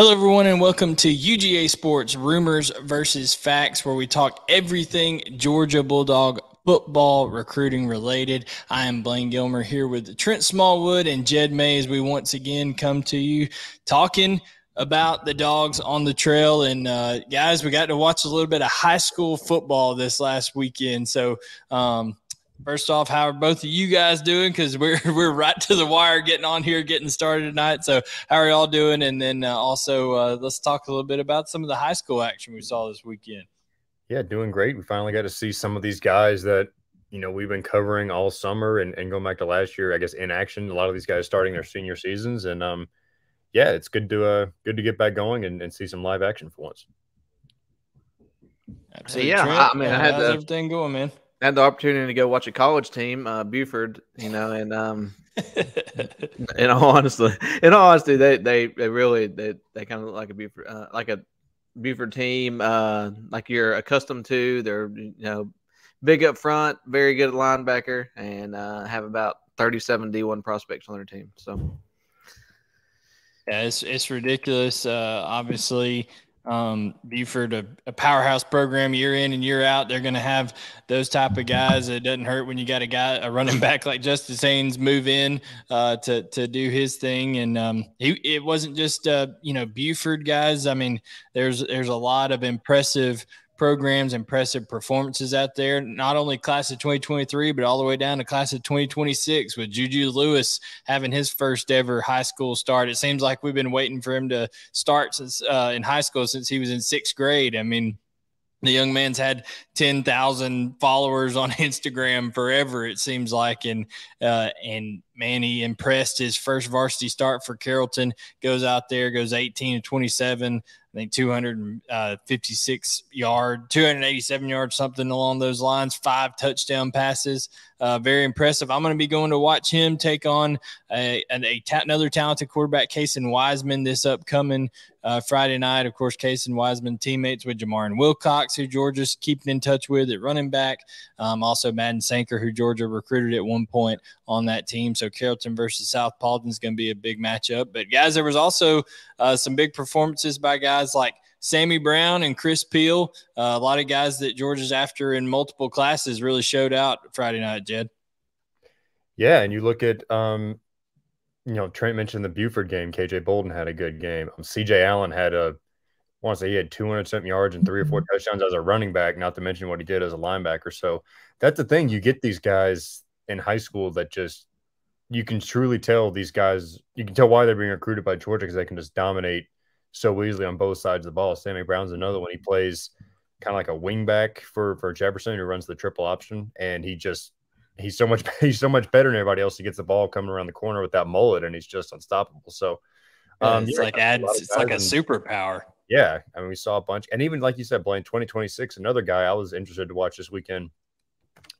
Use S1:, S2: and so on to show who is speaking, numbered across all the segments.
S1: Hello, everyone, and welcome to UGA Sports Rumors versus Facts, where we talk everything Georgia Bulldog football recruiting related. I am Blayne Gilmer here with Trent Smallwood and Jed May as we once again come to you talking about the dogs on the trail. And uh, guys, we got to watch a little bit of high school football this last weekend. So, um, First off, how are both of you guys doing? Because we're we're right to the wire, getting on here, getting started tonight. So, how are y'all doing? And then uh, also, uh, let's talk a little bit about some of the high school action we saw this weekend.
S2: Yeah, doing great. We finally got to see some of these guys that you know we've been covering all summer and, and going back to last year. I guess in action, a lot of these guys starting their senior seasons, and um, yeah, it's good to uh good to get back going and, and see some live action for once.
S1: Absolutely. Yeah, Trent, I mean, I had the, everything going, man
S3: had the opportunity to go watch a college team, uh, Buford, you know, and um, in all honesty, in all honesty, they they they really they they kind of look like a Buford, uh, like a Buford team, uh, like you're accustomed to. They're you know big up front, very good at linebacker, and uh, have about 37 D1 prospects on their team. So.
S1: Yeah, it's it's ridiculous. Uh, obviously, um, Buford, a, a, powerhouse program year in and year out. They're going to have those type of guys. It doesn't hurt when you got a guy, a running back like Justice Haynes, move in uh, to to do his thing. And um, he, it wasn't just uh, you know Buford guys. I mean, there's there's a lot of impressive programs, impressive performances out there. Not only class of 2023, but all the way down to class of 2026 with Juju Lewis having his first ever high school start. It seems like we've been waiting for him to start since uh, in high school since he was in sixth grade. I mean, the young man's had 10,000 followers on Instagram forever, it seems like. And, uh, and man, he impressed his first varsity start for Carrollton, goes out there, goes 18 to 27, I think 256 uh, yard, 287 yards, something along those lines, five touchdown passes. Uh, very impressive. I'm going to be going to watch him take on a, another talented quarterback, Cason Wiseman, this upcoming uh, Friday night. Of course, Cason Wiseman teammates with Jamarion Wilcox, who Georgia's keeping in touch with at running back. Um, also, Madden Sanker, who Georgia recruited at one point on that team. So Carrollton versus South Paulding is going to be a big matchup. But guys, there was also uh, some big performances by guys like Sammy Brown and Chris Peel. Uh, a lot of guys that Georgia's after in multiple classes really showed out Friday night, Jed.
S2: Yeah, and you look at um, you know, Trent mentioned the Buford game. KJ Bolden had a good game. Um, CJ Allen had a I want to say he had 200 something yards and three or four touchdowns as a running back, not to mention what he did as a linebacker. So that's the thing. You get these guys in high school that just you can truly tell these guys. You can tell why they're being recruited by Georgia because they can just dominate so easily on both sides of the ball. Sammy Brown's another one. He plays kind of like a wingback for for Jefferson, who runs the triple option, and he just he's so much he's so much better than everybody else. He gets the ball coming around the corner with that mullet, and he's just unstoppable. So
S1: um, yeah, it's like adds, it's like a superpower.
S2: Yeah, I mean, we saw a bunch, and even like you said, Blayne, twenty twenty six. Another guy I was interested to watch this weekend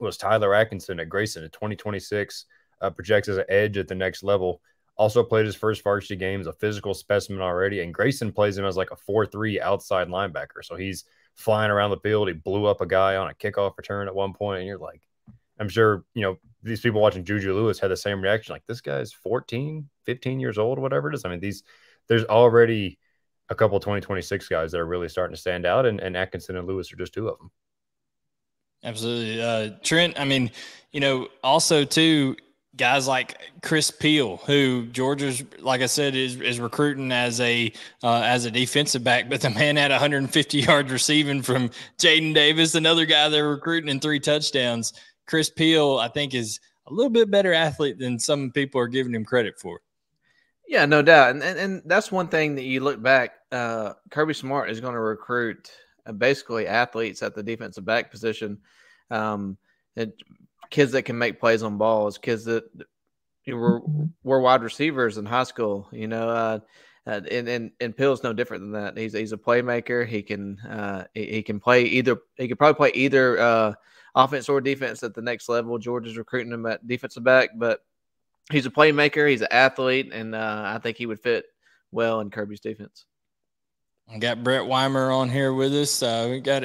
S2: was Tyler Atkinson at Grayson at twenty twenty six uh, projects as an edge at the next level. Also played his first varsity games, a physical specimen already. And Grayson plays him as like a 4 3 outside linebacker. So he's flying around the field. He blew up a guy on a kickoff return at one point, And you're like, I'm sure, you know, these people watching Juju Lewis had the same reaction. Like, this guy's 14, 15 years old, whatever it is. I mean, these, there's already a couple 2026 guys that are really starting to stand out. And, and Atkinson and Lewis are just two of them.
S1: Absolutely. Uh, Trent, I mean, you know, also, too, guys like Chris Peel, who Georgia's, like I said, is, is recruiting as a uh, as a defensive back, but the man had 150 yards receiving from Jadyn Davis, another guy they're recruiting in three touchdowns. Chris Peel, I think, is a little bit better athlete than some people are giving him credit for.
S3: Yeah, no doubt, and and, and that's one thing that you look back. Uh, Kirby Smart is going to recruit uh, basically athletes at the defensive back position. Um, it, kids that can make plays on balls, kids that you know, were were wide receivers in high school. You know, uh, uh, and and and Peel's no different than that. He's he's a playmaker. He can uh, he, he, can play either. He could probably play either uh, offense or defense at the next level. Georgia's recruiting him at defensive back, but he's a playmaker. He's an athlete, and uh, I think he would fit well in Kirby's defense.
S1: We got Brett Weimer on here with us. Uh, we got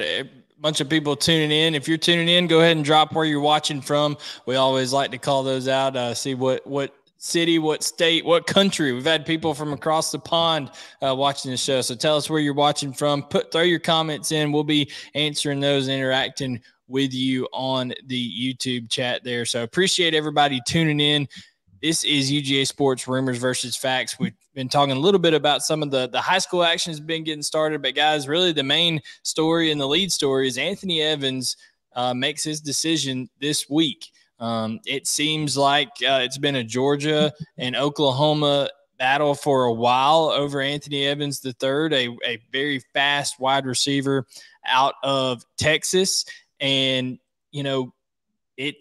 S1: bunch of people tuning in. If you're tuning in, go ahead and drop where you're watching from. We always like to call those out, uh, see what what city, what state, what country. We've had people from across the pond uh, watching the show. So tell us where you're watching from. Put throw your comments in. We'll be answering those, interacting with you on the YouTube chat there. So appreciate everybody tuning in. This is UGA Sports Rumors versus Facts. We've been talking a little bit about some of the, the high school action has been getting started, but guys, really the main story and the lead story is Anthony Evans uh, makes his decision this week. Um, it seems like uh, it's been a Georgia and Oklahoma battle for a while over Anthony Evans III, a, a very fast wide receiver out of Texas. And, you know, it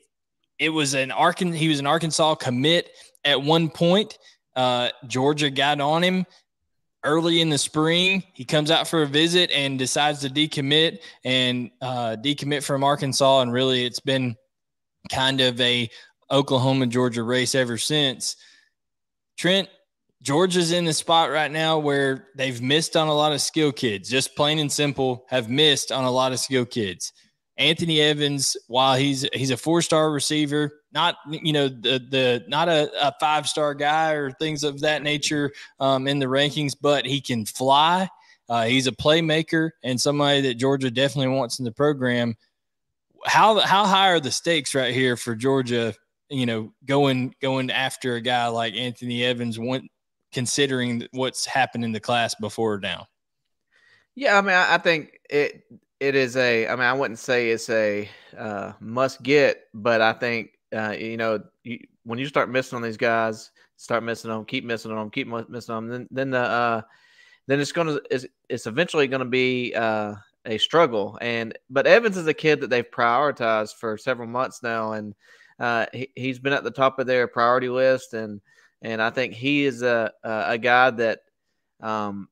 S1: it was an Arkansas he was an Arkansas commit at one point. Uh, Georgia got on him early in the spring. He comes out for a visit and decides to decommit and uh, decommit from Arkansas. And really, it's been kind of a Oklahoma Georgia race ever since. Trent, Georgia's in the spot right now where they've missed on a lot of skill kids, just plain and simple, have missed on a lot of skill kids. Anthony Evans, while he's he's a four star receiver, not you know the the not a, a five star guy or things of that nature um, in the rankings, but he can fly. Uh, he's a playmaker and somebody that Georgia definitely wants in the program. How how high are the stakes right here for Georgia? You know, going going after a guy like Anthony Evans, considering what's happened in the class before now.
S3: Yeah, I mean, I think it it is a. I mean, I wouldn't say it's a uh, must get, but I think uh, you know you, when you start missing on these guys, start missing them, keep missing them, keep missing them, then then the uh, then it's gonna it's, it's eventually gonna be uh, a struggle. And but Evans is a kid that they've prioritized for several months now, and uh, he, he's been at the top of their priority list, and and I think he is a a guy that um,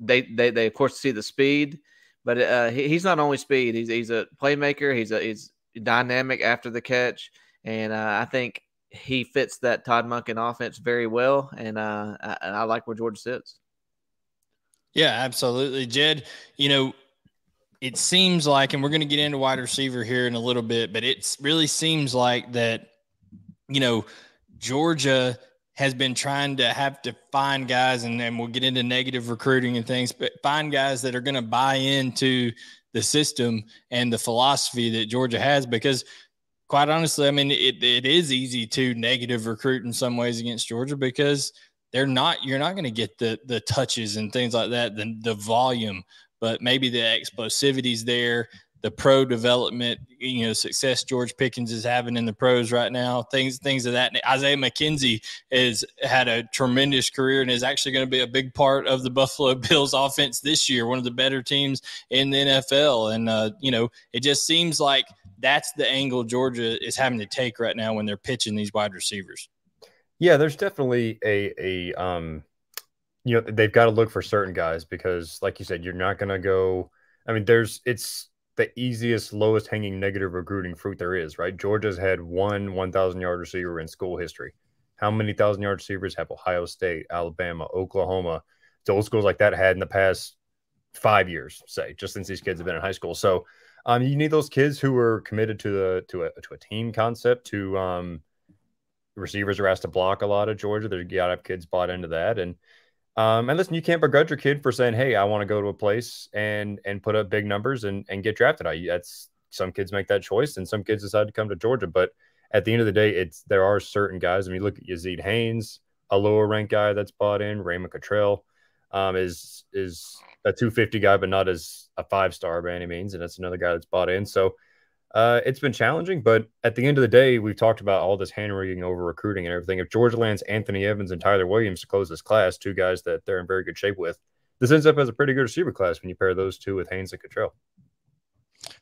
S3: they they they of course see the speed but uh, he, he's not only speed; he's he's a playmaker. He's a he's dynamic after the catch, and uh, I think he fits that Todd Monken offense very well. And uh, I, I like where Georgia sits.
S1: Yeah, absolutely, Jed. You know, it seems like, and we're going to get into wide receiver here in a little bit, but it really seems like that, you know, Georgia has been trying to have to find guys, and then we'll get into negative recruiting and things, but find guys that are going to buy into the system and the philosophy that Georgia has because quite honestly, I mean, it, it is easy to negative recruit in some ways against Georgia because they're not, you're not going to get the, the touches and things like that, the, the volume, but maybe the explosivity is there the pro development, you know, success George Pickens is having in the pros right now, things things of that. Isaiah McKenzie has had a tremendous career and is actually going to be a big part of the Buffalo Bills offense this year, one of the better teams in the NFL. And uh, you know, it just seems like that's the angle Georgia is having to take right now when they're pitching these wide receivers.
S2: Yeah, there's definitely a a um you know, they've got to look for certain guys because like you said, you're not going to go I mean, there's it's the easiest, lowest hanging negative recruiting fruit there is, right? Georgia's had one 1,000 yard receiver in school history. How many thousand yard receivers have Ohio State, Alabama, Oklahoma, those schools like that had in the past five years, say, just since these kids have been in high school? So um, you need those kids who are committed to the to a to a team concept. To um, receivers are asked to block a lot of Georgia. There's got to have kids bought into that, and um, and listen, you can't begrudge your kid for saying, "Hey, I want to go to a place and and put up big numbers and and get drafted." I that's some kids make that choice, and some kids decide to come to Georgia. But at the end of the day, it's there are certain guys. I mean, look at Yazeed Haynes, a lower ranked guy that's bought in. Raymond Cottrell um, is is a 250 guy, but not as a five star by any means, and that's another guy that's bought in. So uh, it's been challenging, but at the end of the day, we've talked about all this hand wringing over recruiting and everything. If Georgia lands Anthony Evans and Tyler Williams to close this class, two guys that they're in very good shape with, this ends up as a pretty good receiver class when you pair those two with Haynes and Cottrell.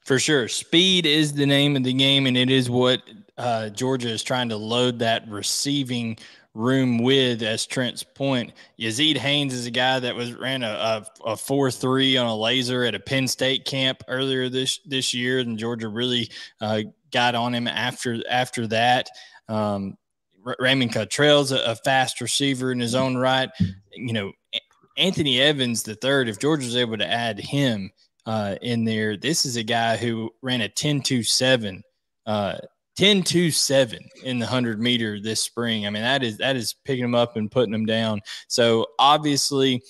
S1: For sure. Speed is the name of the game, and it is what uh, Georgia is trying to load that receiving room with, as Trent's point. Yazeed Haynes is a guy that was ran a, a, a four three on a laser at a Penn State camp earlier this this year, and Georgia really uh, got on him after after that. Um, Raymond Cottrell's a, a fast receiver in his own right. You know, Anthony Evans the third. If Georgia's able to add him uh, in there, this is a guy who ran a 10-2-7 uh, 10 2 7 in the 100 meter this spring. I mean, that is that is picking them up and putting them down. So obviously,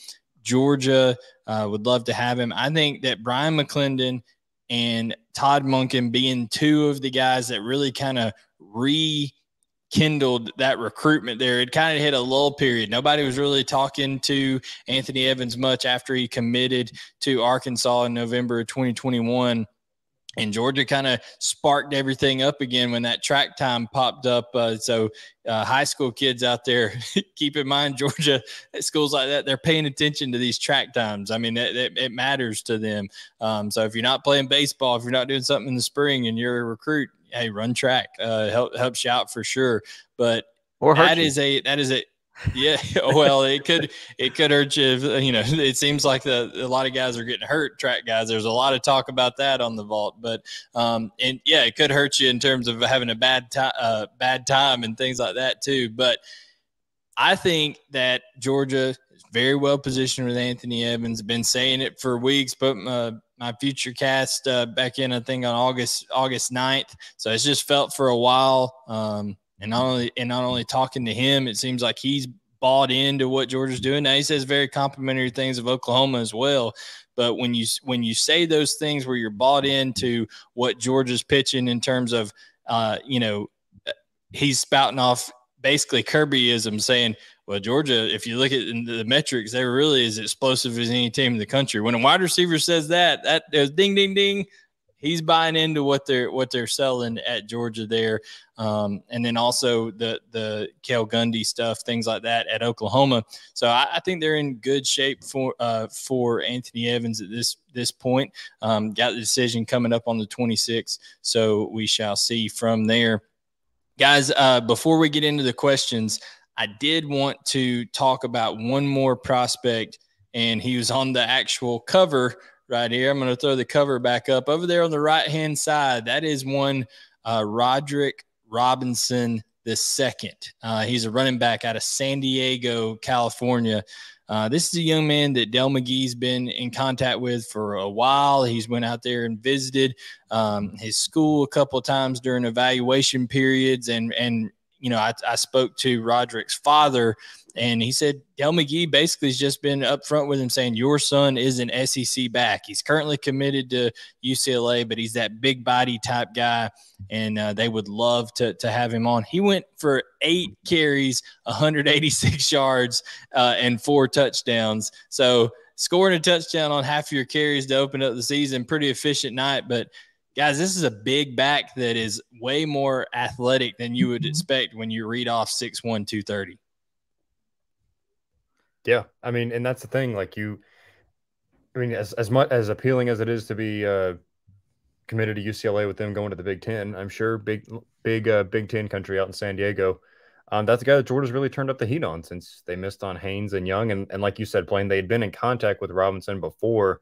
S1: Georgia uh, would love to have him. I think that Bryan McClendon and Todd Monken being two of the guys that really kind of rekindled that recruitment there. It kind of hit a lull period. Nobody was really talking to Anthony Evans much after he committed to Arkansas in November of 2021 and Georgia kind of sparked everything up again when that track time popped up. Uh, so, uh, high school kids out there, keep in mind, Georgia schools like that, they're paying attention to these track times. I mean, it, it, it matters to them. Um, so, if you're not playing baseball, if you're not doing something in the spring and you're a recruit, hey, run track, uh, help, helps you out for sure. But that is a that is a yeah, well, it could it could hurt you. If, you know, it seems like the, a lot of guys are getting hurt. Track guys, there's a lot of talk about that on the vault, but um, and yeah, it could hurt you in terms of having a bad time, uh, bad time, and things like that too. But I think that Georgia is very well positioned with Anthony Evans. Been saying it for weeks. Put my, my future cast uh, back in, I think on August August 9th. So it's just felt for a while. Um, and not only and not only talking to him, it seems like he's bought into what Georgia's doing. Now he says very complimentary things of Oklahoma as well. But when you when you say those things where you're bought into what Georgia's pitching in terms of uh, you know, he's spouting off basically Kirbyism saying, well, Georgia, if you look at the metrics, they're really as explosive as any team in the country. When a wide receiver says that, that there's ding, ding, ding he's buying into what they're what they're selling at Georgia there, um, and then also the the Cale Gundy stuff, things like that at Oklahoma. So I, I think they're in good shape for uh, for Anthony Evans at this this point. Um, got the decision coming up on the 26th, so we shall see from there, guys. Uh, before we get into the questions, I did want to talk about one more prospect, and he was on the actual cover right here. I'm going to throw the cover back up over there on the right hand side. That is one uh, Roderick Robinson the second. Uh, he's a running back out of San Diego, California. Uh, this is a young man that Dell McGee's been in contact with for a while. He's went out there and visited um, his school a couple times during evaluation periods, and and you know I, I spoke to Roderick's father and he said Dell McGee basically has just been upfront with him saying, Your son is an SEC back. He's currently committed to UCLA, but he's that big body type guy. And uh, they would love to, to have him on. He went for eight carries, 186 yards, uh, and four touchdowns. So, scoring a touchdown on half of your carries to open up the season, pretty efficient night. But guys, this is a big back that is way more athletic than you would mm-hmm. expect when you read off 6'1, 230.
S2: Yeah, I mean, and that's the thing. Like you, I mean, as as much as appealing as it is to be uh, committed to UCLA with them going to the Big Ten, I'm sure big big uh, Big Ten country out in San Diego. Um, that's the guy that Georgia's really turned up the heat on since they missed on Haynes and Young, and and like you said, playing they had been in contact with Robinson before.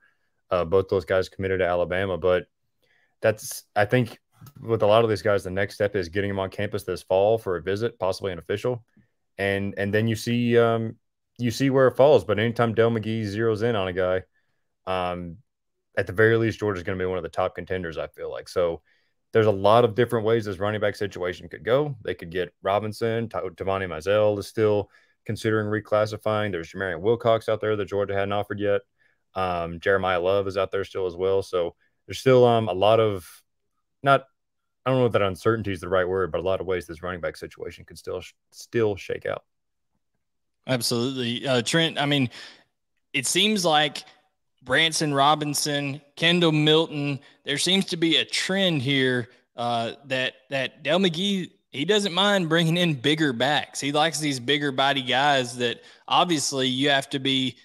S2: Uh, both those guys committed to Alabama, but that's I think with a lot of these guys, the next step is getting them on campus this fall for a visit, possibly an official, and and then you see um, you see where it falls. But anytime Dell McGee zeroes in on a guy, um, at the very least, Georgia's going to be one of the top contenders. I feel like so. There's a lot of different ways this running back situation could go. They could get Robinson, Tovani Mizell is still considering reclassifying. There's Jamarion Wilcox out there that Georgia hadn't offered yet. Um, Jeremiyah Love is out there still as well. So there's still um, a lot of not I don't know if that uncertainty is the right word, but a lot of ways this running back situation could still still shake out.
S1: Absolutely. Uh, Trent, I mean, it seems like Branson Robinson, Kendall Milton, there seems to be a trend here uh, that that Dell McGee he doesn't mind bringing in bigger backs. He likes these bigger body guys that obviously you have to be,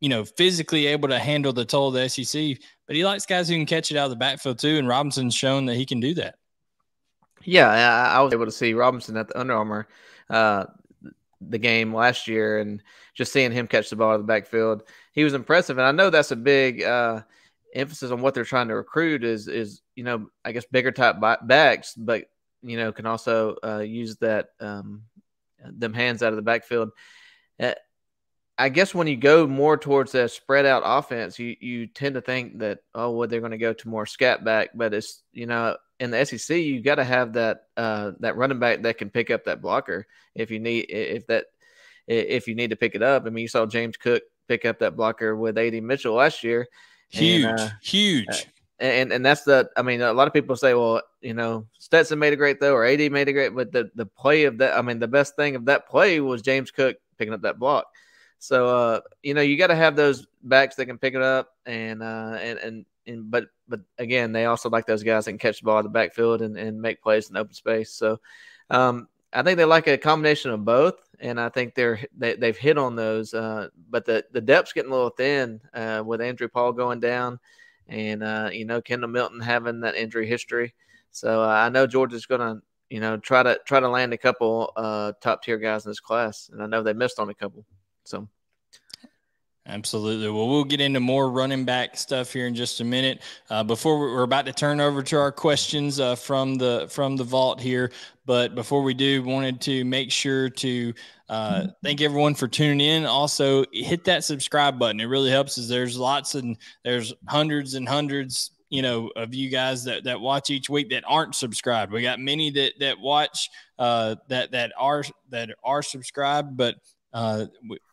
S1: you know, physically able to handle the toll of the SEC. But he likes guys who can catch it out of the backfield too, and Robinson's shown that he can do that.
S3: Yeah, I, I was able to see Robinson at the Under Armour uh, the game last year and just seeing him catch the ball out of the backfield, he was impressive. And I know that's a big uh, emphasis on what they're trying to recruit is is you know I guess bigger type backs, but you know can also uh, use that um, them hands out of the backfield. I guess when you go more towards a spread out offense, you you tend to think that oh well they're going to go to more scat back, but it's you know in the SEC, you got to have that uh, that running back that can pick up that blocker if you need if that if you need to pick it up. I mean, you saw James Cook pick up that blocker with AD Mitchell last year.
S1: Huge, and, uh, huge. Uh,
S3: and and that's the I mean a lot of people say well you know Stetson made a great throw or AD made a great but the the play of that I mean the best thing of that play was James Cook picking up that block so uh you know you got to have those backs that can pick it up and uh and and and but but again they also like those guys that can catch the ball in the backfield and, and make plays in open space so um I think they like a combination of both, and I think they're they, they've hit on those. Uh, but the the depth's getting a little thin uh, with Andrew Paul going down, and uh, you know Kendall Milton having that injury history. So uh, I know Georgia's going to you know try to try to land a couple uh, top tier guys in this class, and I know they missed on a couple. So.
S1: Absolutely. Well, we'll get into more running back stuff here in just a minute. Uh, before we're about to turn over to our questions uh, from the from the vault here, but before we do, wanted to make sure to uh, thank everyone for tuning in. Also, hit that subscribe button. It really helps. As there's lots and there's hundreds and hundreds, you know, of you guys that that watch each week that aren't subscribed. We got many that that watch uh, that that are that are subscribed, but uh,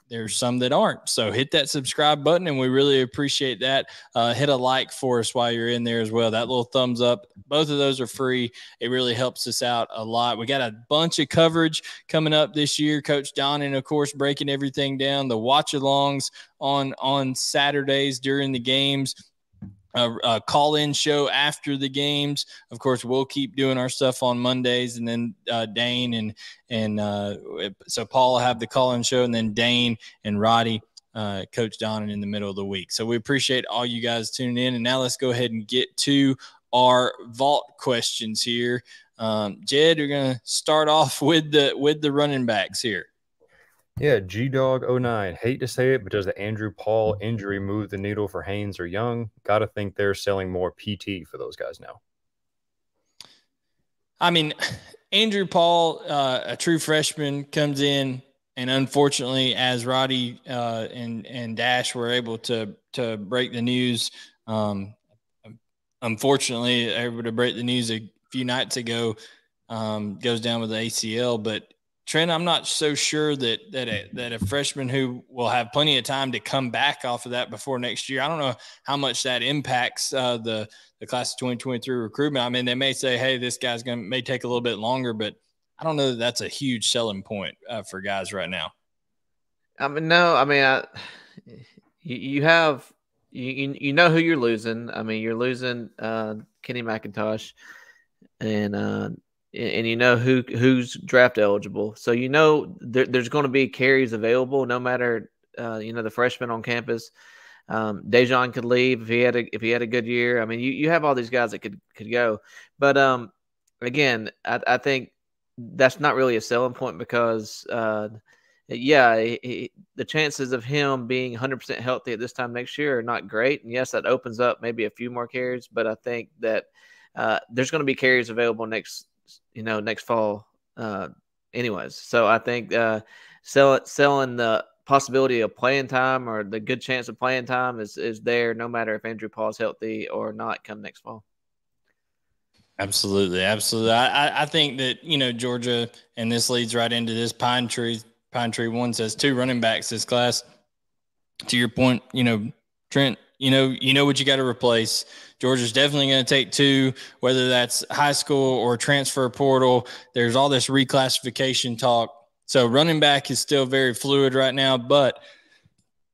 S1: there's some that aren't. So hit that subscribe button, and we really appreciate that. Uh, hit a like for us while you're in there as well. That little thumbs up. Both of those are free. It really helps us out a lot. We got a bunch of coverage coming up this year. Coach Don, and of course, breaking everything down. The watch alongs on on Saturdays during the games a, a call in show after the games. Of course, we'll keep doing our stuff on Mondays, and then uh, Dane and and uh, so Paul will have the call in show, and then Dane and Roddy. Uh, Coach Don in the middle of the week. So we appreciate all you guys tuning in. And now let's go ahead and get to our vault questions here. Um, Jed, we're gonna start off with the with the running backs here.
S2: Yeah, G Dog 09. Hate to say it, but does the Andrew Paul injury move the needle for Haynes or Young? Got to think they're selling more PT for those guys now.
S1: I mean, Andrew Paul, uh, a true freshman, comes in, and unfortunately, as Roddy uh, and and Dash were able to to break the news, um, unfortunately, able to break the news a few nights ago, um, goes down with the ACL, but Trent, I'm not so sure that that a, that a freshman who will have plenty of time to come back off of that before next year. I don't know how much that impacts uh, the the class of 2023 recruitment. I mean, they may say, "Hey, this guy's going to may take a little bit longer," but I don't know that that's a huge selling point uh, for guys right now.
S3: I mean, no, I mean, I, you, you have you you know who you're losing. I mean, you're losing uh, Kenny McIntosh and uh, and you know who who's draft eligible. So you know there, there's going to be carries available no matter uh, you know the freshman on campus. Um, Daijun could leave if he had a if he had a good year. I mean, you, you have all these guys that could could go, but um, again, I, I think that's not really a selling point because uh, yeah, he, he, the chances of him being 100% healthy at this time next year are not great. And yes, that opens up maybe a few more carries, but I think that uh, there's going to be carries available next you know, next fall, uh, anyways. So I think uh, sell, selling the possibility of playing time or the good chance of playing time is, is there no matter if Andrew Paul's healthy or not come next fall.
S1: Absolutely. Absolutely. I, I think that, you know, Georgia, and this leads right into this pine tree. Pine tree one says two running backs this class. To your point, you know, Trent, you know, you know what you got to replace. Georgia's definitely going to take two, whether that's high school or transfer portal. There's all this reclassification talk. So running back is still very fluid right now, but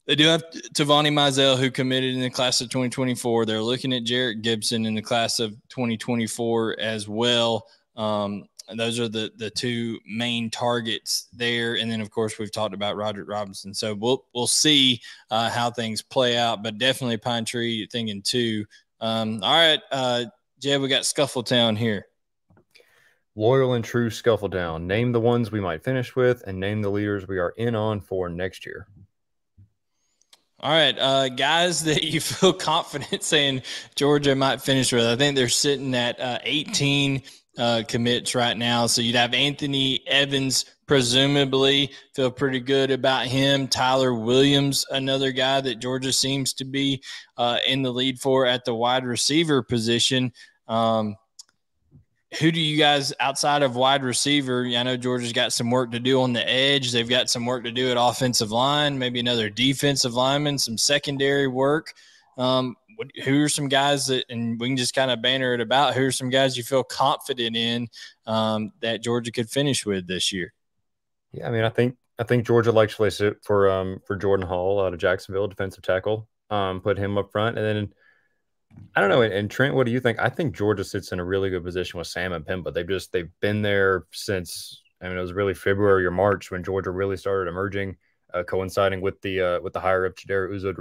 S1: they do have Tovani Mizell, who committed in the class of 2024. They're looking at Jerrick Gibson in the class of 2024 as well. Um, and those are the the two main targets there. And then of course we've talked about Roger Robinson. So we'll we'll see uh, how things play out, but definitely Pine Tree thinking two. Um, all right, uh, Jed, we got Scuffletown here.
S2: Loyal and true Scuffletown. Name the ones we might finish with, and name the leaders we are in on for next year.
S1: All right, uh, guys that you feel confident saying Georgia might finish with. I think they're sitting at uh, 18 uh, commits right now. So you'd have Anthony Evans, presumably, feel pretty good about him. Tyler Williams, another guy that Georgia seems to be uh, in the lead for at the wide receiver position. Um, who do you guys outside of wide receiver? I know Georgia's got some work to do on the edge. They've got some work to do at offensive line, maybe another defensive lineman, some secondary work. Um, who are some guys that, and we can just kind of banner it about, who are some guys you feel confident in um, that Georgia could finish with this year?
S2: Yeah, I mean, I think I think Georgia likes to for um for Jordan Hall out of Jacksonville, defensive tackle. Um, put him up front, and then I don't know. And Trent, what do you think? I think Georgia sits in a really good position with Samuel M'Pemba. They've just they've been there since I mean it was really February or March when Georgia really started emerging, uh, coinciding with the uh, with the hire of Chidera Uzo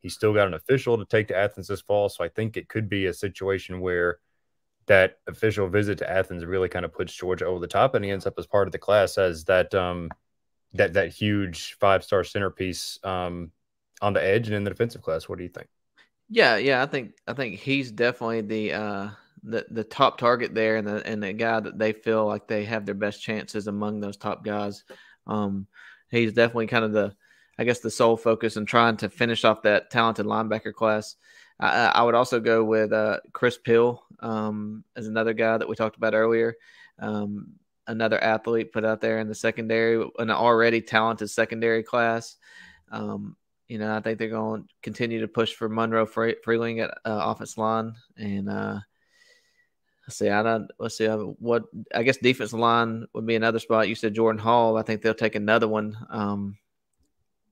S2: He's still got an official to take to Athens this fall, so I think it could be a situation where that official visit to Athens really kind of puts Georgia over the top, and he ends up as part of the class as that um, that that huge five star centerpiece um, on the edge and in the defensive class. What do you think?
S3: Yeah, yeah, I think I think he's definitely the uh, the the top target there, and the and the guy that they feel like they have their best chances among those top guys. Um, he's definitely kind of the, I guess, the sole focus in trying to finish off that talented linebacker class. I, I would also go with uh, Chris Peel um, as another guy that we talked about earlier. Um, another athlete put out there in the secondary, an already talented secondary class. Um, you know, I think they're going to continue to push for Monroe Freeling at uh, offense line, and uh, let's see, I don't, let's see what I guess defensive line would be another spot. You said Jordan Hall. I think they'll take another one. Um,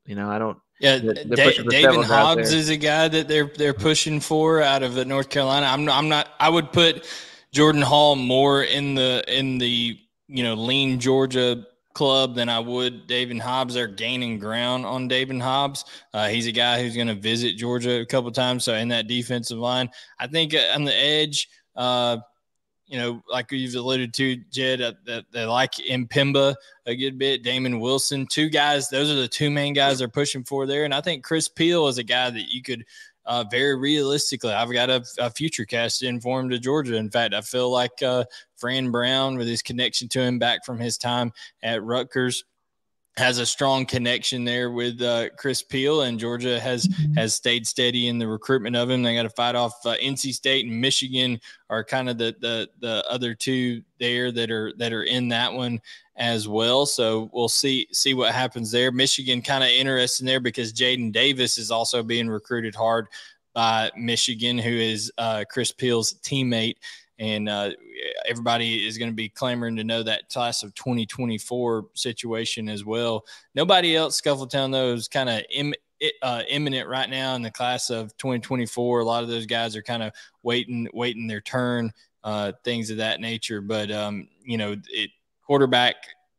S3: you know, I don't.
S1: Yeah, da- David Hobbs is a guy that they're they're pushing for out of North Carolina. I'm I'm not. I would put Jordan Hall more in the in the you know lean Georgia club than I would David Hobbs. They're gaining ground on David Hobbs. Uh, he's a guy who's going to visit Georgia a couple times. So in that defensive line, I think uh, on the edge, uh, you know, like you've alluded to, Jed, uh, that they like M'Pemba a good bit. Damon Wilson, two guys. Those are the two main guys they're pushing for there. And I think Chris Peel is a guy that you could uh, very realistically, I've got a, a, future cast in for him to Georgia. In fact, I feel like uh, Fran Brown, with his connection to him back from his time at Rutgers, has a strong connection there with uh, Chris Peel, and Georgia has has stayed steady in the recruitment of him. They got to fight off uh, NC State and Michigan are kind of the the the other two there that are that are in that one as well. So we'll see see what happens there. Michigan kind of interesting there because Jadyn Davis is also being recruited hard by Michigan, who is uh, Chris Peel's teammate. And uh, everybody is going to be clamoring to know that class of 2024 situation as well. Nobody else, Scuffletown, though, is kind of Im- uh, imminent right now in the class of 2024. A lot of those guys are kind of waiting, waiting their turn, uh, things of that nature. But um, you know, it quarterback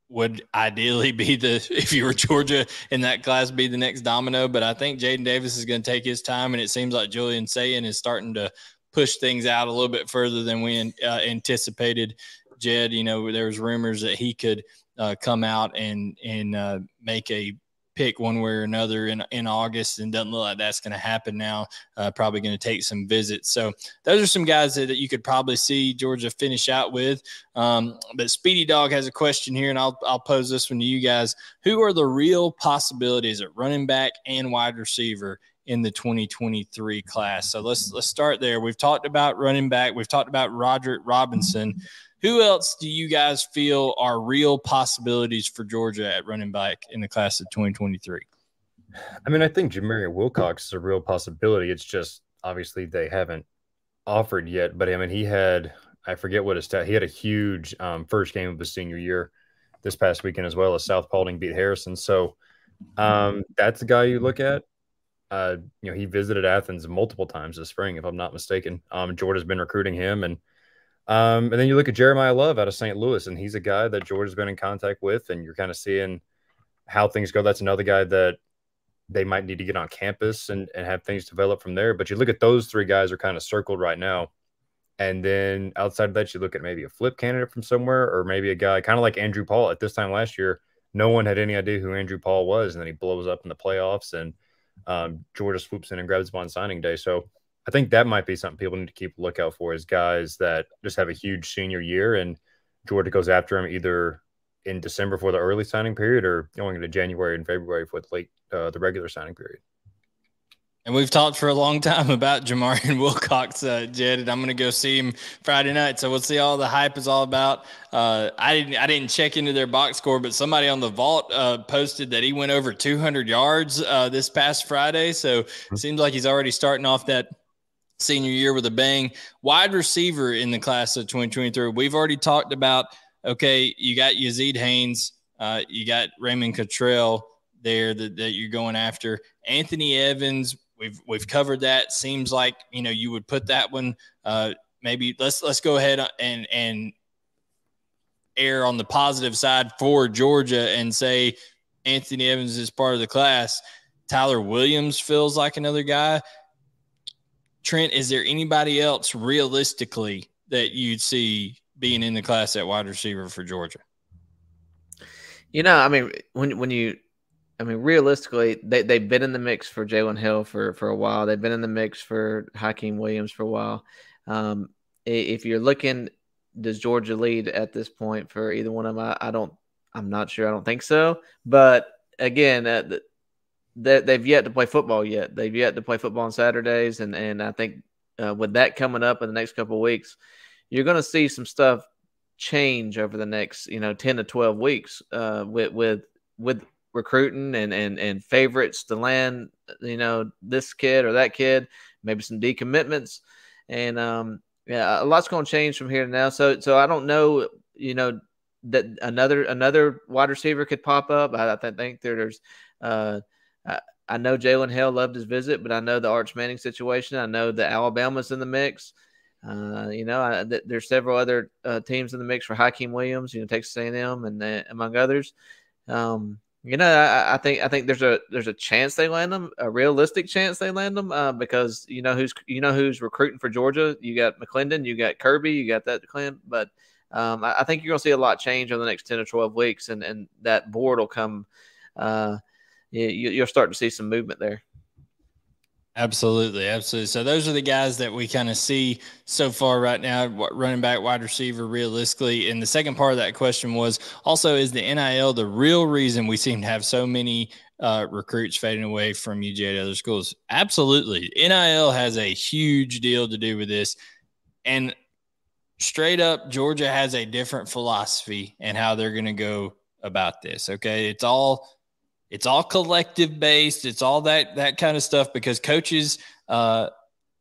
S1: would ideally be the if you were Georgia in that class be the next domino. But I think Jadyn Davis is going to take his time, and it seems like Julian Sayin is starting to push things out a little bit further than we uh, anticipated. Jed, you know, there was rumors that he could uh, come out and and uh, make a pick one way or another in, in August, and doesn't look like that's going to happen now. Uh, probably going to take some visits. So those are some guys that, that you could probably see Georgia finish out with. Um, but Speedy Dog has a question here, and I'll I'll pose this one to you guys. Who are the real possibilities at running back and wide receiver in the 2023 class? So let's let's start there. We've talked about running back. We've talked about Roderick Robinson. Who else do you guys feel are real possibilities for Georgia at running back in the class of 2023?
S2: I mean, I think Jamarion Wilcox is a real possibility. It's just obviously they haven't offered yet. But I mean, he had I forget what his stat. He had a huge um, first game of his senior year this past weekend as well as South Paulding beat Harrison. So um, that's the guy you look at. Uh, you know, he visited Athens multiple times this spring, if I'm not mistaken. Um, Georgia's been recruiting him, and um, and then you look at Jeremiyah Love out of St. Louis, and he's a guy that Georgia's been in contact with, and you're kind of seeing how things go. That's another guy that they might need to get on campus and, and have things develop from there. But you look at those three guys are kind of circled right now. And then outside of that, you look at maybe a flip candidate from somewhere, or maybe a guy kind of like Andrew Paul at this time last year. No one had any idea who Andrew Paul was, and then he blows up in the playoffs, and um, Georgia swoops in and grabs him on signing day. So I think that might be something people need to keep a lookout for is guys that just have a huge senior year and Georgia goes after him either in December for the early signing period or going into January and February for the late uh, the regular signing period.
S1: And we've talked for a long time about Jamarion Wilcox, uh, Jed, and I'm going to go see him Friday night. So we'll see all the hype is all about. Uh, I didn't I didn't check into their box score, but somebody on the vault uh, posted that he went over 200 yards uh, this past Friday. So it seems like he's already starting off that senior year with a bang. Wide receiver in the class of 2023. We've already talked about. Okay, you got Yazeed Haynes, uh, you got Raymond Cottrell there that, that you're going after. Anthony Evans We've we've covered that. Seems like you know you would put that one. Uh, maybe let's let's go ahead and and err on the positive side for Georgia and say Anthony Evans is part of the class. Tyler Williams feels like another guy. Trent, is there anybody else realistically that you'd see being in the class at wide receiver for Georgia?
S3: You know, I mean, when when you I mean, realistically, they they've been in the mix for Jalen Hale for for a while. They've been in the mix for Hykeem Williams for a while. Um, if you're looking, does Georgia lead at this point for either one of them? I, I don't. I'm not sure. I don't think so. But again, uh, they, they've yet to play football yet. They've yet to play football on Saturdays, and and I think uh, with that coming up in the next couple weeks, you're going to see some stuff change over the next you know 10 to 12 weeks uh, with with with recruiting and and and favorites to land, you know, this kid or that kid, maybe some decommitments, and um, yeah, a lot's going to change from here to now. So so I don't know, you know, that another another wide receiver could pop up. I, I think there's. Uh, I, I know Jalen Hale loved his visit, but I know the Arch Manning situation. I know the Alabama's in the mix. Uh, you know, I, th- there's several other uh, teams in the mix for Hykeem Williams, you know, Texas A&M, and uh, among others. Um, you know, I, I, think I think there's a there's a chance they land them, a realistic chance they land them, uh, because you know who's you know who's recruiting for Georgia. You got McClendon, you got Kirby, you got that Clint, but um, I, I, think you're gonna see a lot change over the next ten or twelve weeks, and and that board will come. Uh, you, you'll start to see some movement there.
S1: Absolutely, absolutely. So those are the guys that we kind of see so far right now, running back, wide receiver, realistically. And the second part of that question was also is the NIL the real reason we seem to have so many uh, recruits fading away from UGA to other schools? Absolutely, NIL has a huge deal to do with this, and straight up, Georgia has a different philosophy and how they're going to go about this. Okay, it's all it's all collective based. It's all that that kind of stuff because coaches, uh,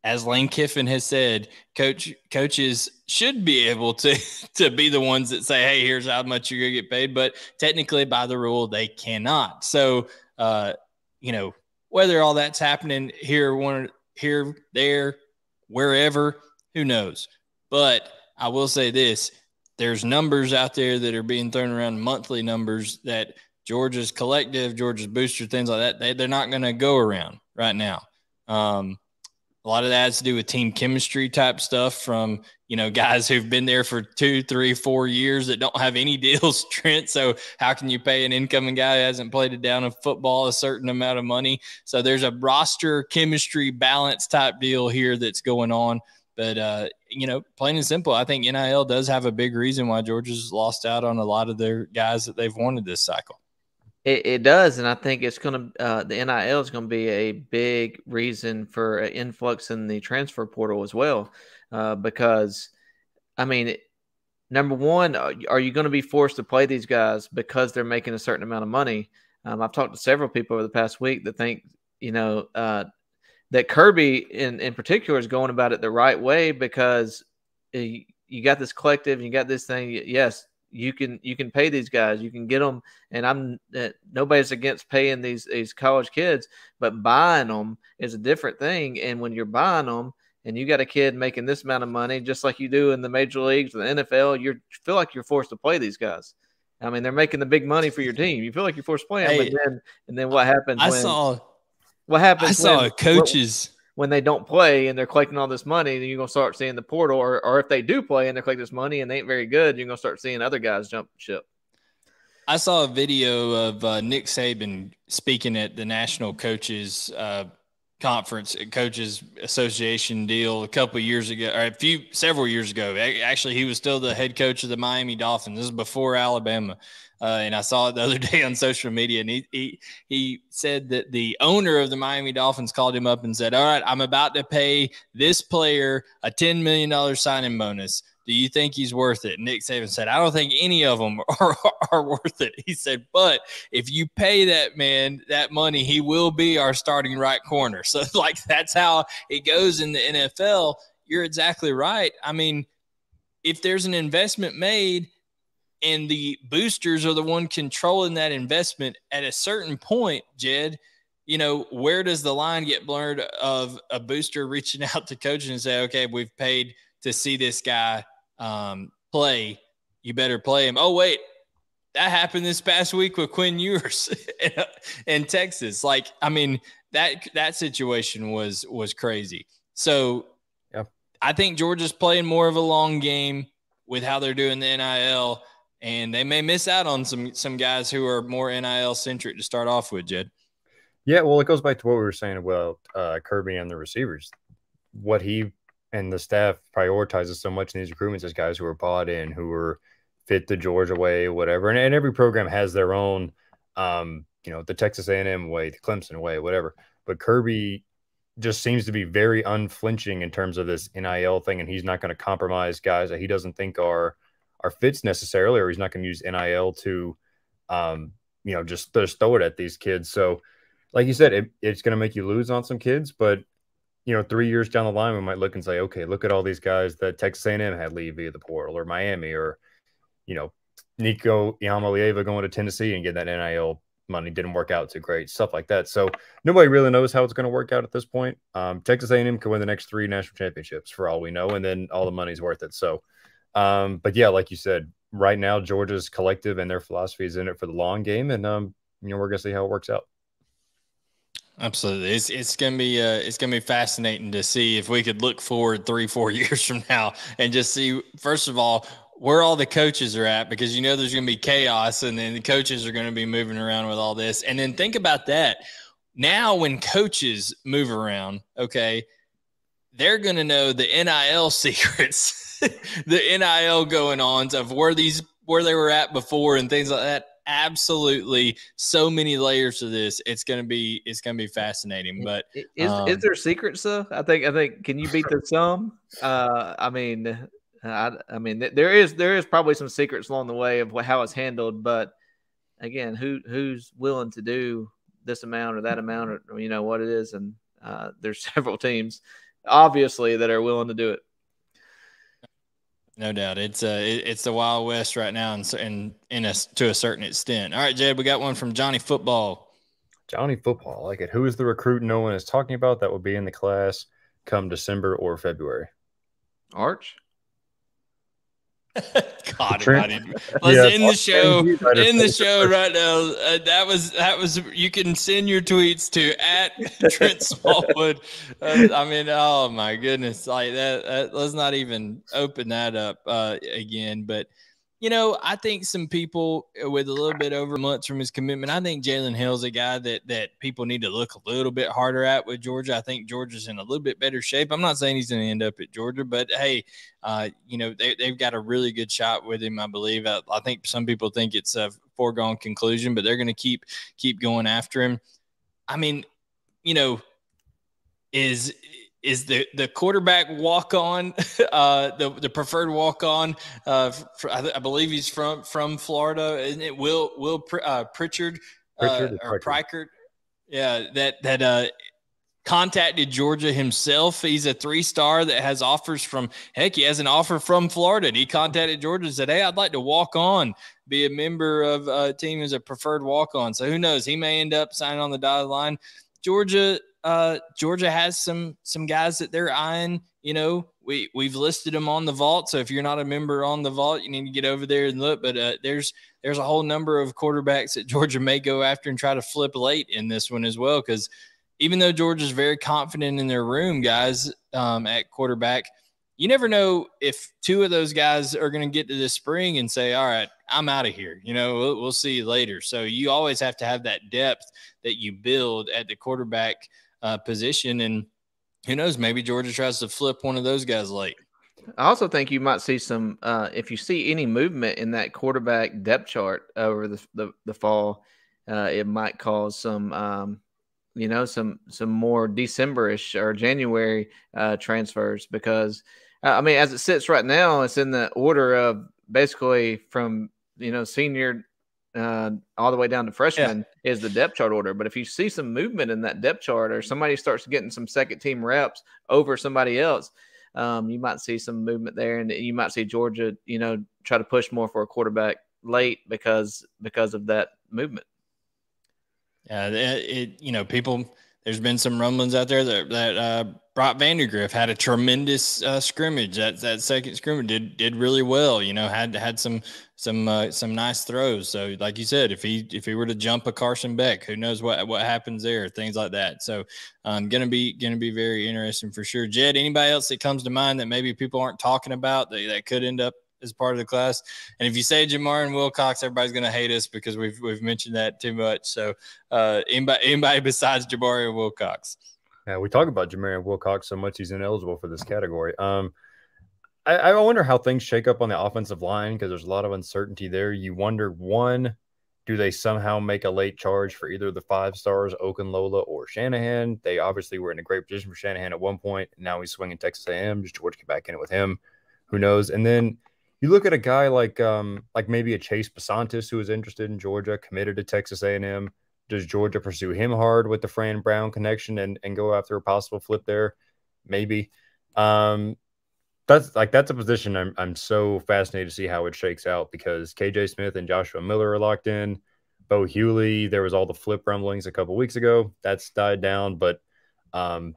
S1: as Lane Kiffin has said, coach coaches should be able to to be the ones that say, "Hey, here's how much you're gonna get paid," but technically, by the rule, they cannot. So, uh, you know, whether all that's happening here, one here, there, wherever, who knows? But I will say this: there's numbers out there that are being thrown around, monthly numbers that Georgia's collective, Georgia's booster, things like that, they, they're not going to go around right now. Um, a lot of that has to do with team chemistry type stuff from you know guys who've been there for two, three, four years that don't have any deals, Trent. So how can you pay an incoming guy who hasn't played a down in football a certain amount of money? So there's a roster chemistry balance type deal here that's going on. But uh, you know, plain and simple, I think NIL does have a big reason why Georgia's lost out on a lot of their guys that they've wanted this cycle.
S3: It, it does, and I think it's going to uh, the NIL is going to be a big reason for an influx in the transfer portal as well, uh, because I mean, number one, are you going to be forced to play these guys because they're making a certain amount of money? Um, I've talked to several people over the past week that think you know uh, that Kirby in in particular is going about it the right way because you got this collective, you got this thing. Yes, you can you can pay these guys you can get them and i'm uh, nobody's against paying these these college kids but buying them is a different thing and when you're buying them and you got a kid making this amount of money just like you do in the major leagues or the nfl you feel like you're forced to play these guys. I mean they're making the big money for your team. You feel like you're forced to play them hey, and then and then what happens
S1: i when, saw
S3: what happens
S1: i saw when, coaches
S3: when they don't play and they're collecting all this money, then you're gonna start seeing the portal, or, or if they do play and they're collecting this money and they ain't very good, you're gonna start seeing other guys jump ship.
S1: I saw a video of uh, Nick Saban speaking at the national coaches uh, conference coaches association deal a couple years ago or a few several years ago. Actually he was still the head coach of the miami dolphins. This is before alabama uh, and i saw it the other day on social media and he, he he said that the owner of the miami dolphins called him up and said all right i'm about to pay this player a $10 million signing bonus do you think he's worth it? Nick Saban said, I don't think any of them are, are worth it. He said, but if you pay that man that money, he will be our starting right corner. So, like, that's how it goes in the NFL. You're exactly right. I mean, if there's an investment made and the boosters are the one controlling that investment at a certain point, Jed, you know, where does the line get blurred of a booster reaching out to coaches and say, okay, we've paid to see this guy um, play, you better play him. Oh, wait, that happened this past week with Quinn Ewers in Texas. Like, I mean, that that situation was was crazy. So yeah. I think Georgia's playing more of a long game with how they're doing the NIL, and they may miss out on some some guys who are more NIL centric to start off with, Jed.
S2: Yeah, well, it goes back to what we were saying about uh, Kirby and the receivers. What he and the staff prioritizes so much in these recruitments is guys who are bought in, who are fit the Georgia way, whatever. And, and every program has their own, um, you know, the Texas A&M way, the Clemson way, whatever. But Kirby just seems to be very unflinching in terms of this NIL thing, and he's not going to compromise guys that he doesn't think are are fits necessarily, or he's not going to use NIL to, um, you know, just, just throw it at these kids. So, like you said, it, it's going to make you lose on some kids, but you know, three years down the line, we might look and say, okay, look at all these guys that Texas A&M had leave via the portal, or Miami, or you know, Nico Iamaleava going to Tennessee and getting that NIL money didn't work out too great, stuff like that. So nobody really knows how it's going to work out at this point. Um, Texas A&M could win the next three national championships for all we know, and then all the money's worth it. So, um, but yeah, like you said, right now Georgia's collective and their philosophy is in it for the long game, and um, you know, we're gonna see how it works out.
S1: Absolutely, it's it's gonna be uh, it's gonna be fascinating to see if we could look forward three four years from now and just see first of all where all the coaches are at because you know there's gonna be chaos and then the coaches are gonna be moving around with all this. And then think about that. Now when coaches move around okay they're gonna know the nil secrets the nil going ons of where these where they were at before and things like that absolutely so many layers to this. It's gonna be it's gonna be fascinating. But
S3: is um, is there secrets though? I think I think can you beat the sum? Uh, I mean, I, I mean there is there is probably some secrets along the way of how it's handled, but again, who who's willing to do this amount or that amount or you know what it is, and uh, there's several teams obviously that are willing to do it.
S1: No doubt, it's uh, it's the Wild West right now, and and in a to a certain extent. All right, Jed, we got one from Johnny Football.
S2: Johnny Football, I like it. Who is the recruit no one is talking about that will be in the class come December or February?
S3: Arch.
S1: God, let's yeah, end the show. In the show right now. Uh, that was that was. You can send your tweets to at Trent Smallwood. Uh, I mean, oh my goodness, like that, that. Let's not even open that up uh, again. But you know, I think some people with a little bit over months from his commitment, I think Jalen Hale's a guy that that people need to look a little bit harder at with Georgia. I think Georgia's in a little bit better shape. I'm not saying he's going to end up at Georgia, but hey, uh, you know, they, they've got a really good shot with him, I believe. I, I think some people think it's a foregone conclusion, but they're going to keep keep going after him. I mean, you know, is is the the quarterback walk on uh, the the preferred walk on uh, I, I, believe he's from from Florida isn't it Will Will uh, Pritchard, uh, Pritchard or yeah that that uh, contacted Georgia himself. He's a three star that has offers from heck he has an offer from Florida and he contacted Georgia and said hey I'd like to walk on be a member of a team as a preferred walk on so who knows? He may end up signing on the dotted line. Georgia uh, Georgia has some some guys that they're eyeing. You know, we we've listed them on the vault. So if you're not a member on the vault, you need to get over there and look. But uh, there's there's a whole number of quarterbacks that Georgia may go after and try to flip late in this one as well. Because even though Georgia's very confident in their room, guys um, at quarterback, you never know if two of those guys are going to get to this spring and say, "All right, I'm out of here." You know, we'll, we'll see you later. So you always have to have that depth that you build at the quarterback uh, position. And who knows, maybe Georgia tries to flip one of those guys late.
S3: I also think you might see some uh, if you see any movement in that quarterback depth chart over the the, the fall, uh, it might cause some um, you know some some more Decemberish or January uh, transfers because uh, I mean as it sits right now, it's in the order of basically from you know senior uh, all the way down to freshman yeah. is the depth chart order. But if you see some movement in that depth chart or somebody starts getting some second team reps over somebody else, um, you might see some movement there, and you might see Georgia, you know, try to push more for a quarterback late because because of that movement.
S1: Yeah, it, it you know people there's been some rumblings out there that that uh, Brock Vandagriff had a tremendous uh, scrimmage. That that second scrimmage did did really well. You know, had had some some uh, some nice throws. So, like you said, if he if he were to jump a Carson Beck, who knows what what happens there? Things like that. So, um, gonna be gonna be very interesting for sure. Jed, anybody else that comes to mind that maybe people aren't talking about that, that could end up as part of the class. And if you say Jamarion Wilcox, everybody's going to hate us because we've we've mentioned that too much. So uh, anybody anybody besides Jamarion Wilcox.
S2: Yeah, we talk about Jamarion Wilcox so much he's ineligible for this category. Um, I, I wonder how things shake up on the offensive line because there's a lot of uncertainty there. You wonder one, do they somehow make a late charge for either the five stars, Okunlola or Shanahan? They obviously were in a great position for Shanahan at one point. Now he's swinging Texas A&M. Does George get back in it with him? Who knows? And then you look at a guy like um like maybe a Chase Bisontis who is interested in Georgia, committed to Texas A&M. Does Georgia pursue him hard with the Fran Brown connection and and go after a possible flip there? Maybe. Um, that's like that's a position I'm I'm so fascinated to see how it shakes out because KJ Smith and Joshua Miller are locked in. Bo Hughley, there was all the flip rumblings a couple weeks ago. That's died down, but um,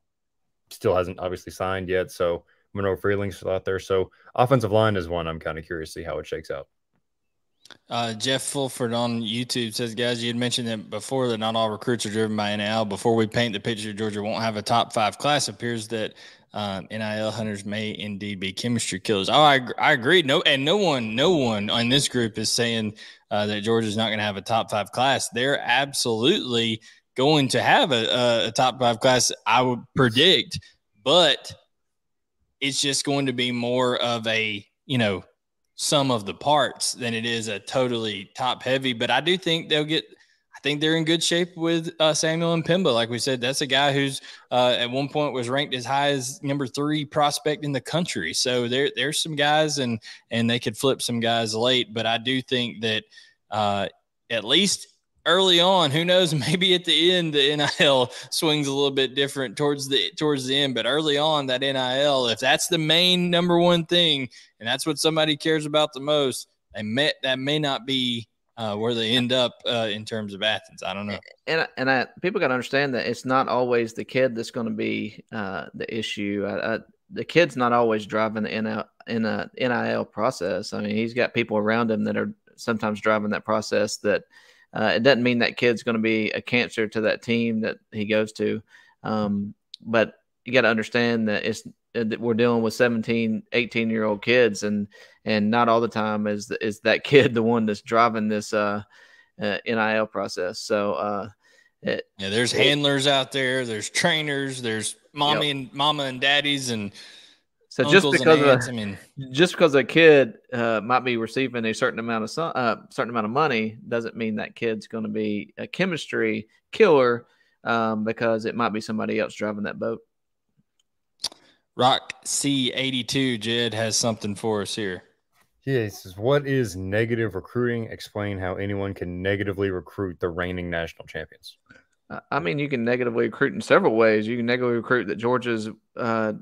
S2: still hasn't obviously signed yet. So Monroe Freeling's still out there. So offensive line is one I'm kind of curious to see how it shakes out.
S1: Uh, Jeff Fulford on YouTube says, guys, you had mentioned that before that not all recruits are driven by NIL. Before we paint the picture, Georgia won't have a top five class. Appears that um, NIL hunters may indeed be chemistry killers. Oh, I, I agree. No, and no one, no one on this group is saying uh, that Georgia's not going to have a top five class. They're absolutely going to have a, a, a top five class. I would predict, but it's just going to be more of a, you know, sum of the parts than it is a totally top heavy. But I do think they'll get, I think they're in good shape with uh, Samuel M'Pemba. Like we said, that's a guy who's uh, at one point was ranked as high as number three prospect in the country. So there, there's some guys and, and they could flip some guys late. But I do think that uh, at least early on, who knows? Maybe at the end, the NIL swings a little bit different towards the towards the end. But early on, that NIL, if that's the main number one thing, and that's what somebody cares about the most, they may, that may not be uh, where they end up uh, in terms of Athens. I don't know.
S3: And and I, people got to understand that it's not always the kid that's going to be uh, the issue. I, I, the kid's not always driving the NIL, in a NIL process. I mean, he's got people around him that are sometimes driving that process that uh, it doesn't mean that kid's going to be a cancer to that team that he goes to. Um, but you got to understand that it's uh, that we're dealing with 17, 18 year old kids, and and not all the time is is that kid the one that's driving this uh, uh NIL process. So uh,
S1: it, yeah, there's it, handlers out there, there's trainers, there's mommy yep. and mama and daddies and
S3: so just because aunts, a, I mean, just because a kid uh, might be receiving a certain amount of uh, certain amount of money doesn't mean that kid's going to be a chemistry killer um, because it might be somebody else driving that boat.
S1: Rock C82 Jed has something for us here.
S2: Yes, what is negative recruiting? Explain how anyone can negatively recruit the reigning national champions.
S3: I mean, you can negatively recruit in several ways. You can negatively recruit that Georgia's uh,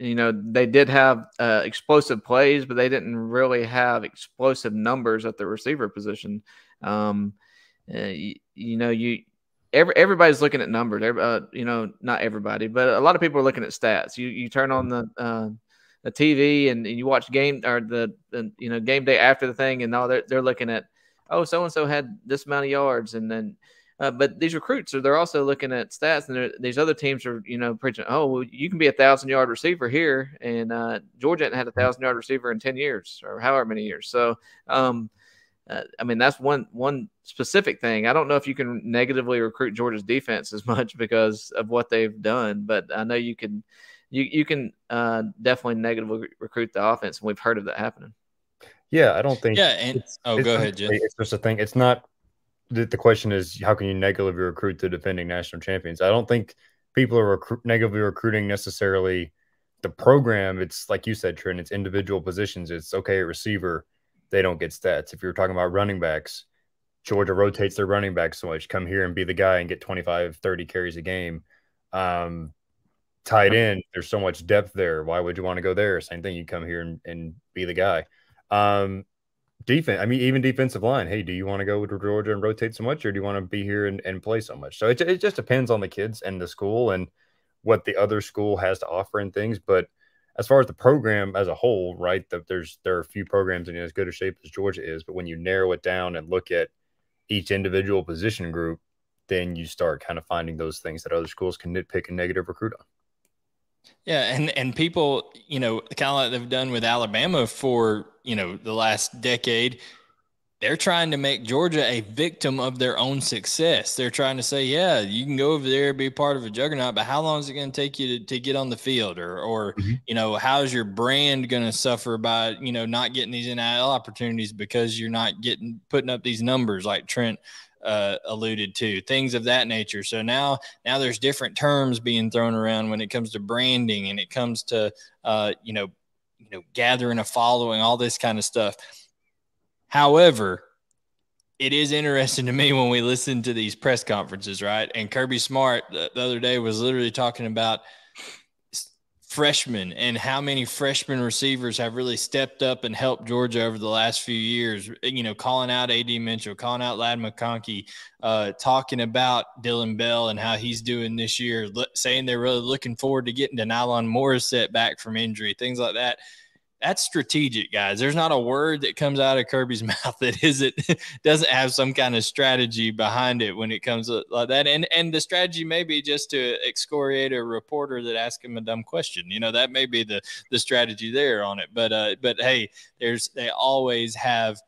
S3: you know they did have uh, explosive plays, but they didn't really have explosive numbers at the receiver position. Um, uh, you, you, know, you every everybody's looking at numbers. Uh, you know, not everybody, but a lot of people are looking at stats. You you turn on the uh, the TV and, and, you watch game or the, the, you know game day after the thing, and all they're they're looking at oh so and so had this amount of yards, and then uh, but these recruits are they're also looking at stats, and these other teams are you know preaching, oh, well, you can be a thousand yard receiver here, and uh, Georgia hadn't had a thousand yard receiver in ten years or however many years. So um, uh, I mean, that's one one specific thing. I don't know if you can negatively recruit Georgia's defense as much because of what they've done, but I know you can you you can uh, definitely negatively recruit the offense, and we've heard of that happening.
S2: Yeah, I don't think.
S1: Yeah, and it's, oh, it's, go ahead, Jim.
S2: It's just a thing. It's not. The, the question is, how can you negatively recruit the defending national champions? I don't think people are recru- negatively recruiting necessarily the program. It's like you said, Trent. It's individual positions. It's okay, a receiver, they don't get stats. If you're talking about running backs, Georgia rotates their running backs so much. Come here and be the guy and get 25, 30 carries a game. Um, tight end, there's so much depth there. Why would you want to go there? Same thing. You come here and, and be the guy. Um, defense, I mean, even defensive line. Hey, do you want to go to Georgia and rotate so much, or do you want to be here and, and play so much? So it, it just depends on the kids and the school and what the other school has to offer and things. But as far as the program as a whole, right, the, there's there are a few programs in as good a shape as Georgia is, but when you narrow it down and look at each individual position group, then you start kind of finding those things that other schools can nitpick and negative recruit on.
S1: Yeah, and and people, you know, kind of like they've done with Alabama for you know the last decade. They're trying to make Georgia a victim of their own success. They're trying to say, yeah, you can go over there be part of a juggernaut, but how long is it going to take you to, to get on the field, or or mm-hmm. you know, how's your brand going to suffer by you know not getting these NIL opportunities because you're not getting putting up these numbers like Trent uh, alluded to, things of that nature. So now, now there's different terms being thrown around when it comes to branding and it comes to, uh, you know, you know, gathering a following, all this kind of stuff. However, it is interesting to me when we listen to these press conferences, right? And Kirby Smart the, the other day was literally talking about freshmen and how many freshman receivers have really stepped up and helped Georgia over the last few years. You know, calling out AD Mitchell, calling out Ladd McConkey, uh, talking about Dillon Bell and how he's doing this year, saying they're really looking forward to getting De'Nylon Morrissette back from injury, things like that that's strategic, guys. There's not a word that comes out of Kirby's mouth that isn't doesn't have some kind of strategy behind it when it comes to like that. And and the strategy may be just to excoriate a reporter that asked him a dumb question. You know, that may be the the strategy there on it. But uh, but hey, there's they always have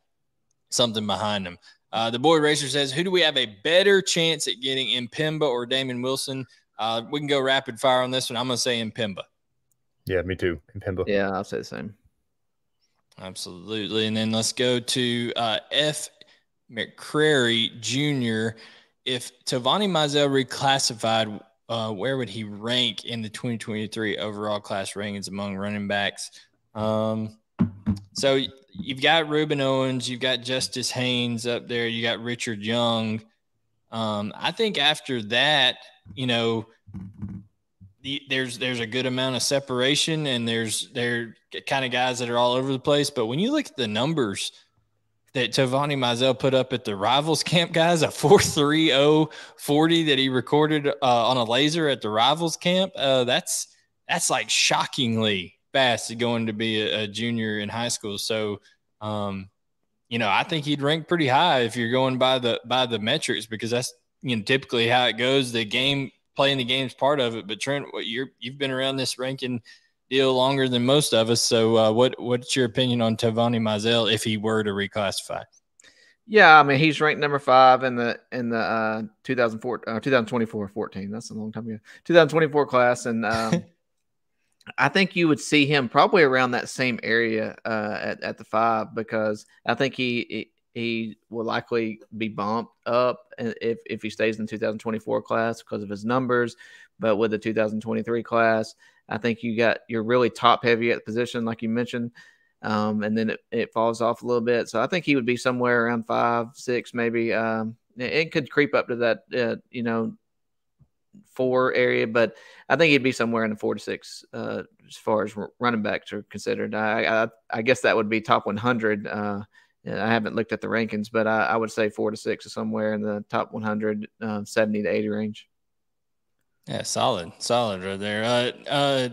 S1: something behind them. Uh, the boy racer says, "Who do we have a better chance at getting M'Pemba or Damon Wilson?" Uh, we can go rapid fire on this one. I'm going to say M'Pemba.
S2: Yeah, me too. M'Pemba.
S3: Yeah, I'll say the same.
S1: Absolutely. And then let's go to uh, F. McCrary Jr. If Tovani Mizell reclassified, uh, where would he rank in the 2023 overall class rankings among running backs? Um, so you've got Rueben Owens, you've got Justice Haynes up there, you got Richard Young. Um, I think after that, you know, there's there's a good amount of separation and there's they're kind of guys that are all over the place. But when you look at the numbers that Tovani Mizell put up at the rivals camp, guys, a 430 40 that he recorded uh, on a laser at the rivals camp, uh, that's that's like shockingly fast going to be a, a junior in high school. So um, you know, I think he'd rank pretty high if you're going by the by the metrics because that's you know typically how it goes. The game playing the game's part of it. But Trent, what you're you've been around this ranking deal longer than most of us. So uh, what what's your opinion on Tovani Mizell if he were to reclassify?
S3: Yeah, I mean he's ranked number five in the in the uh, 2004 uh, 2024 14. That's a long time ago. 2024 class, and um, I think you would see him probably around that same area uh, at at the five because I think he he will likely be bumped up if, if he stays in the 2024 class because of his numbers. But with the 2023 class, I think you got you're really top heavy at the position, like you mentioned, um, and then it, it falls off a little bit. So I think he would be somewhere around five, six, maybe. Um, it could creep up to that, uh, you know, four area, but I think he'd be somewhere in the four to six uh, as far as running backs are considered. I, I, I guess that would be top 100 uh, I haven't looked at the rankings, but I, I, would say four to six is somewhere in the top 100, uh, 70 to 80 range.
S1: Yeah, solid, solid right there. Uh, uh,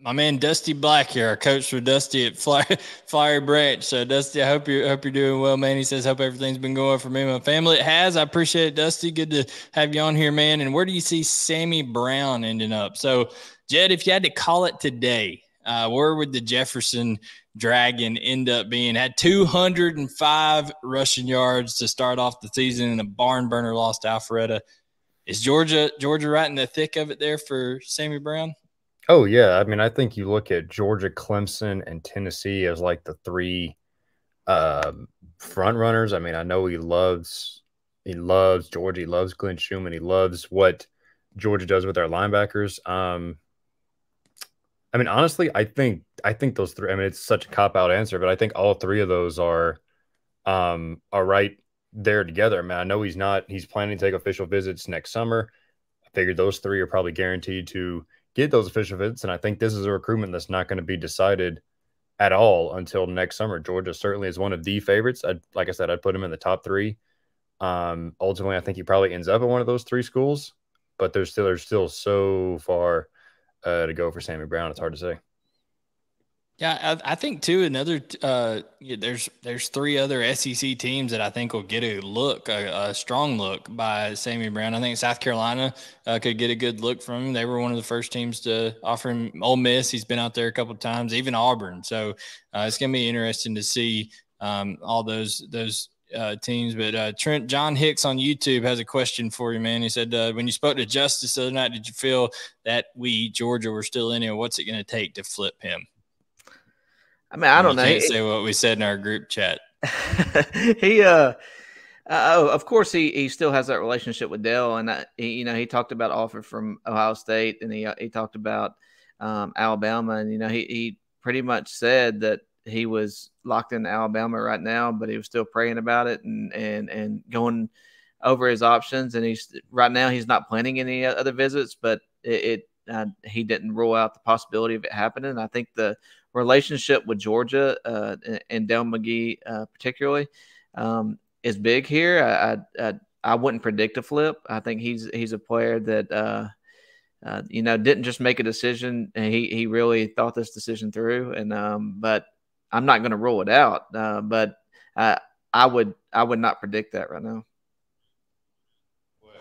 S1: my man Dusty Black here, our coach for Dusty at Fly, Flowery Branch. So Dusty, I hope you hope you're doing well, man. He says, hope everything's been going for me and my family. It has. I appreciate it, Dusty. Good to have you on here, man. And where do you see Sammy Brown ending up? So, Jed, if you had to call it today, Uh, where would the Jefferson Dragon end up being? Had 205 rushing yards to start off the season, and a barn burner lost to Alpharetta. Is Georgia Georgia right in the thick of it there for Sammy Brown?
S2: Oh yeah, I mean, I think you look at Georgia, Clemson, and Tennessee as like the three uh, front runners. I mean, I know he loves he loves Georgia, he loves Glenn Schumann, he loves what Georgia does with their linebackers. Um, I mean, honestly, I think I think those three. I mean, it's such a cop out answer, but I think all three of those are um, are right there together. I mean, I know he's not. He's planning to take official visits next summer. I figured those three are probably guaranteed to get those official visits, and I think this is a recruitment that's not going to be decided at all until next summer. Georgia certainly is one of the favorites. I'd, like I said, I'd put him in the top three. Um, ultimately, I think he probably ends up at one of those three schools, but there's still there's still so far uh, to go for Sammy Brown. It's hard to say.
S1: Yeah, I, I think too. Another uh, there's there's three other SEC teams that I think will get a look, a, a strong look by Sammy Brown. I think South Carolina uh, could get a good look from him. They were one of the first teams to offer him. Ole Miss, he's been out there a couple of times, even Auburn. So uh, it's to be interesting to see um, all those those uh, teams. But uh, Trent John Hicks on YouTube has a question for you, man. He said, uh, "When you spoke to Justice the other night, did you feel that we Georgia were still in it? What's it going to take to flip him?"
S3: I mean, I don't know.
S1: Can't say what we said in our group chat.
S3: he, uh, uh, oh, of course, he he still has that relationship with Dell, and I, he, you know, he talked about offer from Ohio State, and he uh, he talked about um, Alabama, and you know, he he pretty much said that he was locked in Alabama right now, but he was still praying about it and and and going over his options. And he's right now he's not planning any other visits, but it, it uh, he didn't rule out the possibility of it happening. I think the relationship with Georgia uh, and Dell McGee, uh, particularly, um, is big here. I, I, I wouldn't predict a flip. I think he's he's a player that uh, uh, you know didn't just make a decision. He he really thought this decision through, and um, but I'm not going to rule it out. Uh, but I I would I would not predict that right now.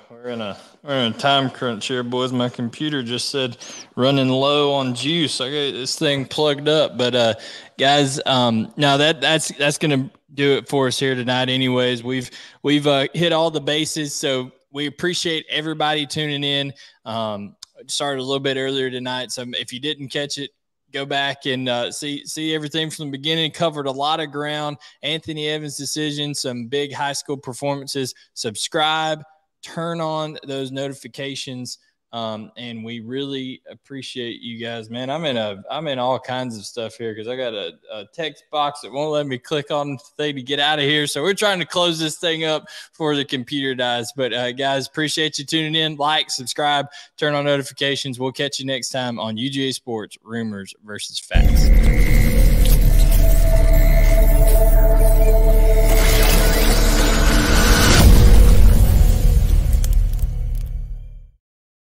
S1: We're in a we're in a time crunch here, boys. My computer just said running low on juice. I got this thing plugged up, but uh, guys, um, now that that's that's gonna do it for us here tonight. Anyways, we've we've uh, hit all the bases, so we appreciate everybody tuning in. Um, started a little bit earlier tonight, so if you didn't catch it, go back and uh, see see everything from the beginning. Covered a lot of ground. Anthony Evans' decision, some big high school performances. Subscribe turn on those notifications. Um, and we really appreciate you guys, man. I'm in a, I'm in all kinds of stuff here because I got a, a, text box that won't let me click on thing to get out of here. So we're trying to close this thing up before the computer dies. But uh, guys, appreciate you tuning in. Like, subscribe, turn on notifications. We'll catch you next time on UGA Sports Rumors versus Facts.